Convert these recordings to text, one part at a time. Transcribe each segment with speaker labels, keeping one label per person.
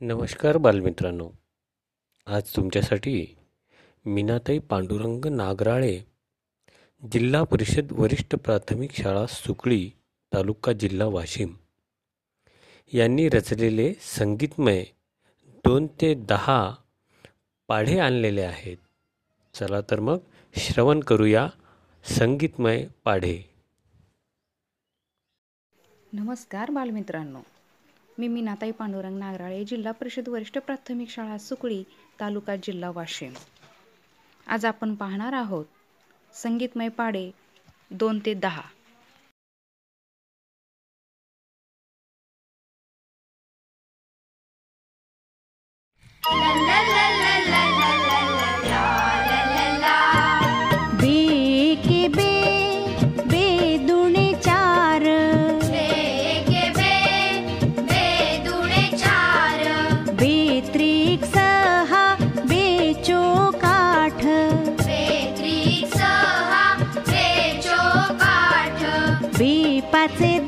Speaker 1: नमस्कार बालमित्रांनो. आज तुमच्यासाठी मीनाताई पांडुरंग नागराळे जिल्हा परिषद वरिष्ठ प्राथमिक शाळा सुकळी तालुका जिल्हा वाशिम यांनी रचलेले संगीतमय दोन ते दहा पाढे आणलेले आहेत. चला तर मग श्रवण करूया संगीतमय पाढे.
Speaker 2: नमस्कार बालमित्रांनो. मी मीनाताई पांडुरंग नागराळे जिल्हा परिषद वरिष्ठ प्राथमिक शाळा सुकळी तालुका जिल्हा वाशिम. आज आपण पाहणार आहोत संगीतमय पाडे दोन ते दहा.
Speaker 3: La la la la la la la पाचे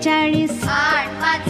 Speaker 3: अठ्ठेचाळीस
Speaker 4: आठ
Speaker 3: पाचे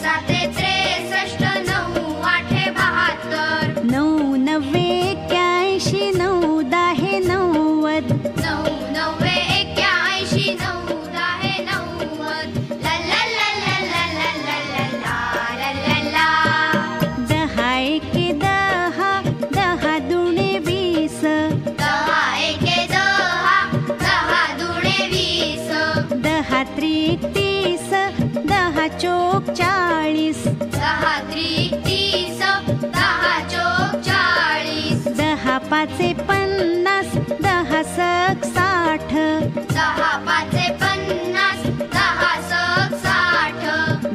Speaker 4: पाचे
Speaker 3: पन्नास दहा सक साठ.
Speaker 4: दहा पाचे पन्नास दहा सग साठ.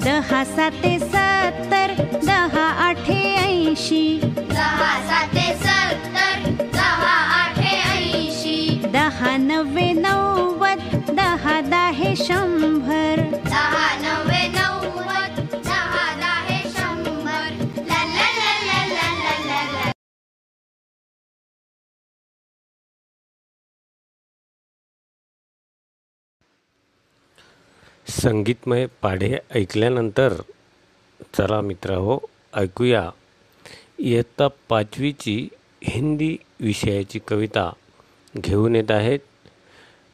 Speaker 3: दहा साते सत्तर दहा आठे ऐंशी.
Speaker 4: दहा साते सत्तर दहा आठे ऐंशी.
Speaker 3: दहा नव्वे नव्वद दहा दहे शंभर.
Speaker 1: संगीतमय पाढे ऐकल्यानंतर चला मित्र हो ऐकूया. इयत्ता पाचवीची हिंदी विषयाची कविता घेऊन येत आहेत.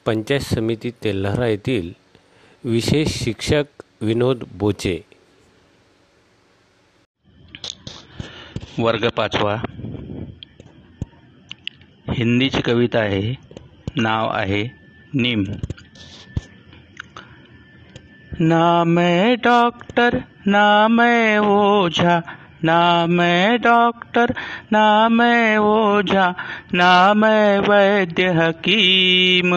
Speaker 1: पंचायत समिती तेल्हारा येथील विशेष शिक्षक विनोद बोचे.
Speaker 5: वर्ग पाचवा. हिंदीची कविता आहे नाव आहे नीम. ना मैं डॉक्टर ना मैं ओझा। ना मैं डॉक्टर ना मैं ओझा। ना मैं वैद्य हकीम।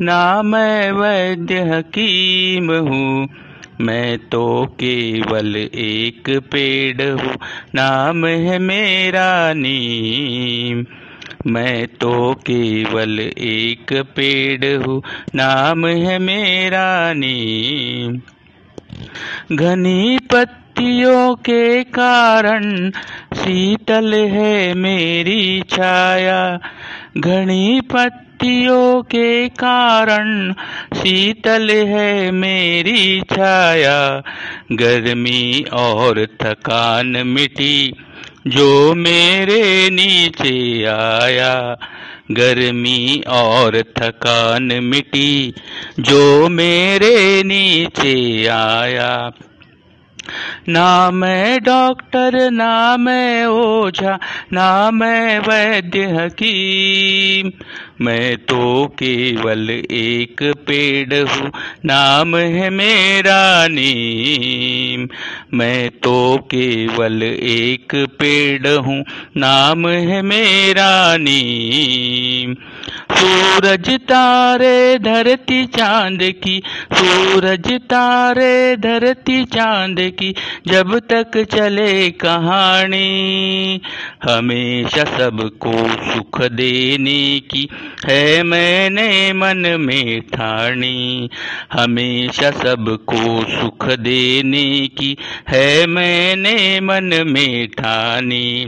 Speaker 5: ना मैं वैद्य हकीम हूँ। मैं तो केवल एक पेड़ हूँ। नाम है मेरा नीम। मैं तो केवल एक पेड़ हूँ, नाम है मेरा नीम। घनी पत्तियों के कारण शीतल है मेरी छाया। घनी पत्तियों के कारण शीतल है मेरी छाया। गर्मी और थकान मिटी जो मेरे नीचे आया, गर्मी और थकान मिटी। जो मेरे नीचे आया, ना मैं डॉक्टर, ना मैं ओझा, ना मैं वैद्य हकीम। मैं तो केवल एक पेड़ हूँ। नाम है मेरा नीम। मैं तो केवल एक पेड़ हूँ। नाम है मेरा नीम। सूरज तारे धरती चाँद की, सूरज तारे धरती चाँद की, जब तक चले कहानी। हमेशा सबको सुख देने की है मैंने मन में ठानी, हमेशा सबको सुख देने की। है मैंने मन में ठानी,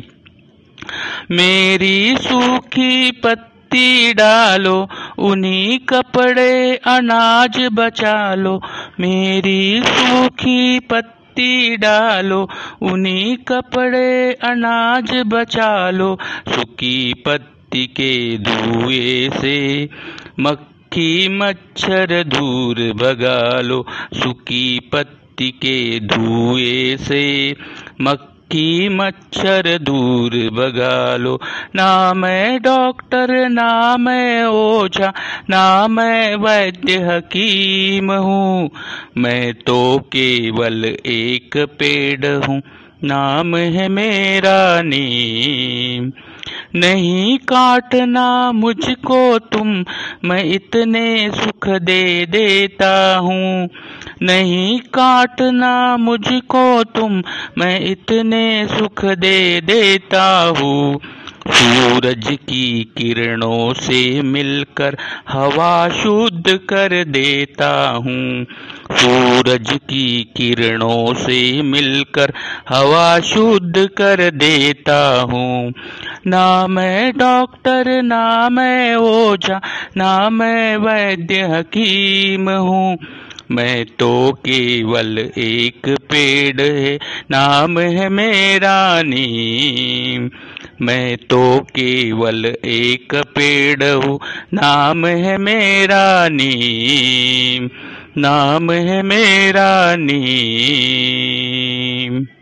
Speaker 5: मेरी सूखी पत्ती डालो, उन्हीं कपड़े अनाज बचा लो मेरी सूखी पत्ती डालो, उन्हीं कपड़े अनाज बचा लो सूखी पत्ती के धुएँ से मक्खी मच्छर दूर भगा लो। सूखी पत्ती के धुएँ से मक्खी मच्छर दूर भगा लो। ना मैं डॉक्टर ना मैं ओझा ना मैं वैद्य हकीम हूँ। मैं तो केवल एक पेड़ हूँ, नाम है मेरा नीम। नहीं काटना मुझको तुम, मैं इतने सुख दे देता हूँ। नहीं काटना मुझको तुम, मैं इतने सुख दे देता हूँ। सूरज की किरणों से मिलकर हवा शुद्ध कर देता हूँ। सूरज की किरणों से मिलकर हवा शुद्ध कर देता हूँ। ना मैं डॉक्टर, ना मैं ओझा, ना मैं वैद्य हकीम हूँ। मैं तो केवल एक पेड़ है, नाम है मेरा नीम। मैं तो केवल एक पेड़ हूँ। नाम है मेरा नीम। नाम है मेरा नीम।